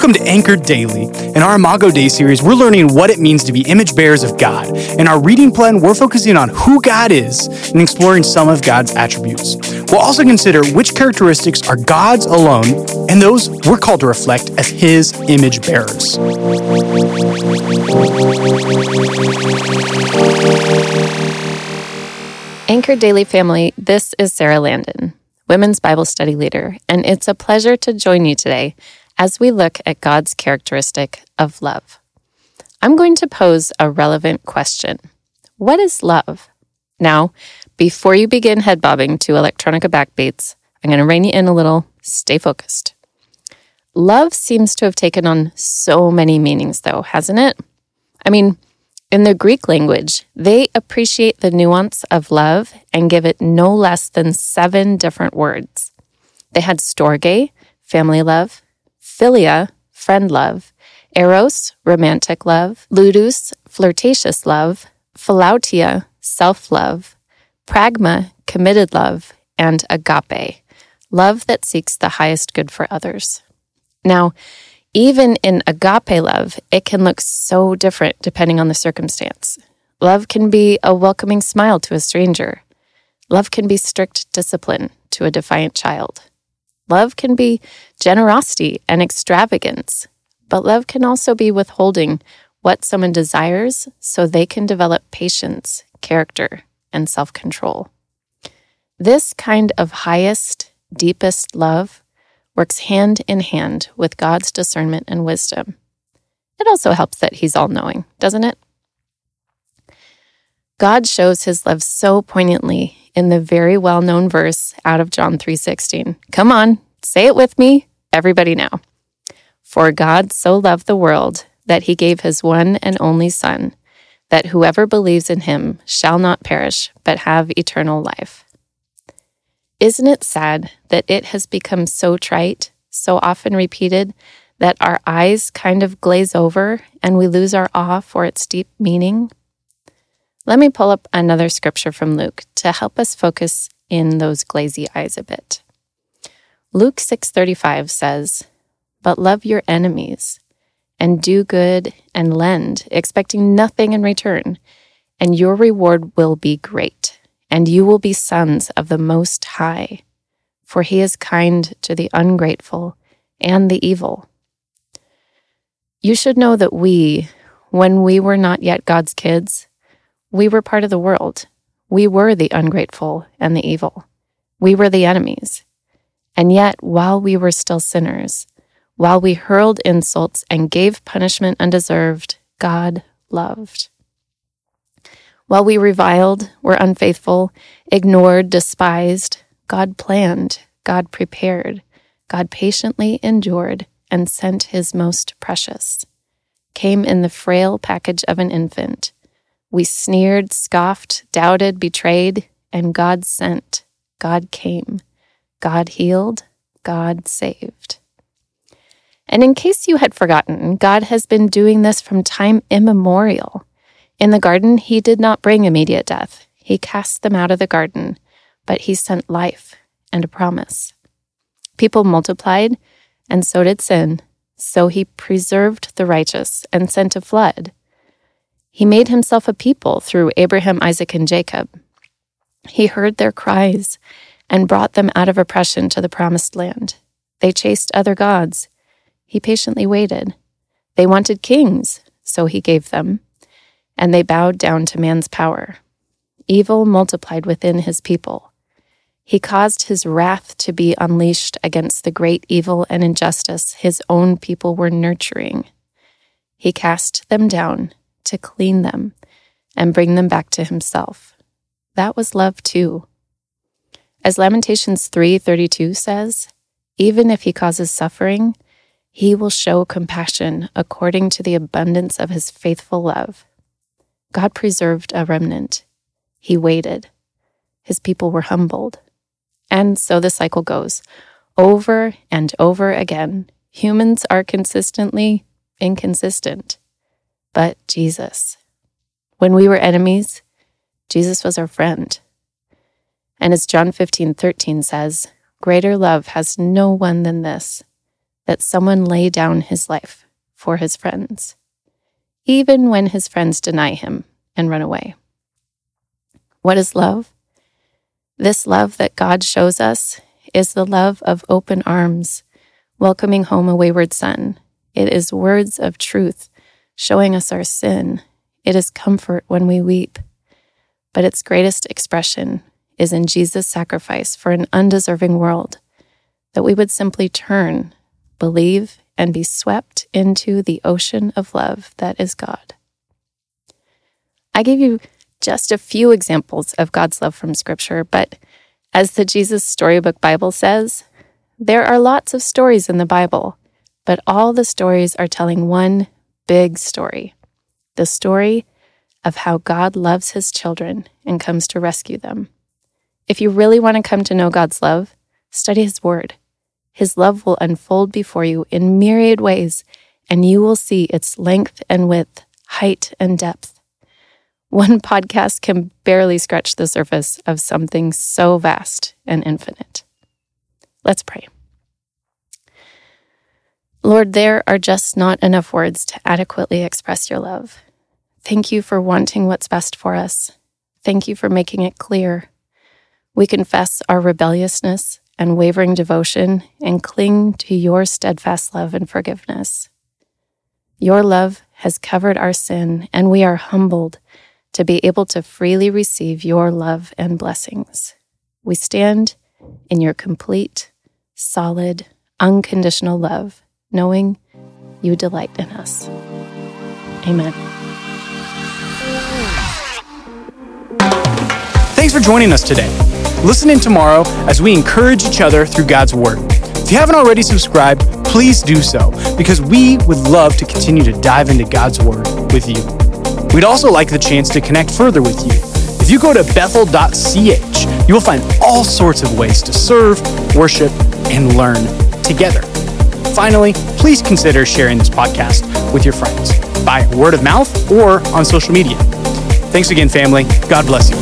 Welcome to Anchored Daily. In our Imago Dei series, we're learning what it means to be image bearers of God. In our reading plan, we're focusing on who God is and exploring some of God's attributes. We'll also consider which characteristics are God's alone and those we're called to reflect as His image bearers. Anchored Daily family, this is Sarah Landon, Women's Bible Study Leader, and it's a pleasure to join you today as we look at God's characteristic of love. I'm going to pose a relevant question What is love? Now, before you begin head bobbing to electronica backbeats, I'm going to rein you in a little. Stay focused. Love seems to have taken on so many meanings, though, hasn't it? I mean, in the Greek language, they appreciate the nuance of love and give it no less than seven different words. They had storge, family love, philia, friend love, eros, romantic love, ludus, flirtatious love, philautia, self love, pragma, committed love, and agape, love that seeks the highest good for others. Now, even in agape love, it can look so different depending on the circumstance. Love can be a welcoming smile to a stranger. Love can be strict discipline to a defiant child. Love can be generosity and extravagance, but love can also be withholding what someone desires so they can develop patience, character, and self control. This kind of highest, deepest love works hand in hand with God's discernment and wisdom. It also helps that He's all knowing, doesn't it? God shows his love so poignantly in the very well-known verse out of John 3:16. Come on, say it with me, everybody now. For God so loved the world that he gave his one and only son, that whoever believes in him shall not perish but have eternal life. Isn't it sad that it has become so trite, so often repeated, that our eyes kind of glaze over and we lose our awe for its deep meaning? Let me pull up another scripture from Luke to help us focus in those glazy eyes a bit. Luke 6:35 says, "But love your enemies and do good and lend, expecting nothing in return, and your reward will be great, and you will be sons of the Most High, for he is kind to the ungrateful and the evil." You should know that we, when we were not yet God's kids, we were part of the world. We were the ungrateful and the evil. We were the enemies. And yet, while we were still sinners, while we hurled insults and gave punishment undeserved, God loved. While we reviled, were unfaithful, ignored, despised, God planned, God prepared, God patiently endured and sent his most precious, came in the frail package of an infant we sneered, scoffed, doubted, betrayed, and God sent. God came. God healed. God saved. And in case you had forgotten, God has been doing this from time immemorial. In the garden, he did not bring immediate death. He cast them out of the garden, but he sent life and a promise. People multiplied, and so did sin. So he preserved the righteous and sent a flood he made himself a people through Abraham, Isaac, and Jacob. He heard their cries and brought them out of oppression to the promised land. They chased other gods. He patiently waited. They wanted kings, so he gave them, and they bowed down to man's power. Evil multiplied within his people. He caused his wrath to be unleashed against the great evil and injustice his own people were nurturing. He cast them down to clean them and bring them back to himself. That was love too. As Lamentations 3:32 says, even if he causes suffering, he will show compassion according to the abundance of his faithful love. God preserved a remnant. He waited. His people were humbled. And so the cycle goes over and over again. Humans are consistently inconsistent but Jesus. When we were enemies, Jesus was our friend. And as John 15, 13 says, Greater love has no one than this, that someone lay down his life for his friends, even when his friends deny him and run away. What is love? This love that God shows us is the love of open arms, welcoming home a wayward son. It is words of truth, showing us our sin. It is comfort when we weep. But its greatest expression is in Jesus' sacrifice for an undeserving world, that we would simply turn, believe, and be swept into the ocean of love that is God. I gave you just a few examples of God's love from Scripture, but as the Jesus Storybook Bible says, there are lots of stories in the Bible, but all the stories are telling one big story the story of how God loves his children and comes to rescue them. If you really want to come to know God's love, study his word. His love will unfold before you in myriad ways, and you will see its length and width, height and depth. One podcast can barely scratch the surface of something so vast and infinite. Let's pray. Lord, there are just not enough words to adequately express your love. Thank you for wanting what's best for us. Thank you for making it clear. We confess our rebelliousness and wavering devotion and cling to your steadfast love and forgiveness. Your love has covered our sin, and we are humbled to be able to freely receive your love and blessings. We stand in your complete, solid, unconditional love, knowing you delight in us. Amen. Thanks for joining us today. Listen in tomorrow as we encourage each other through God's Word. If you haven't already subscribed, please do so because we would love to continue to dive into God's Word with you. We'd also like the chance to connect further with you. If you go to bethel.ch, you will find all sorts of ways to serve, worship, and learn together. Finally, please consider sharing this podcast with your friends by word of mouth or on social media. Thanks again, family. God bless you.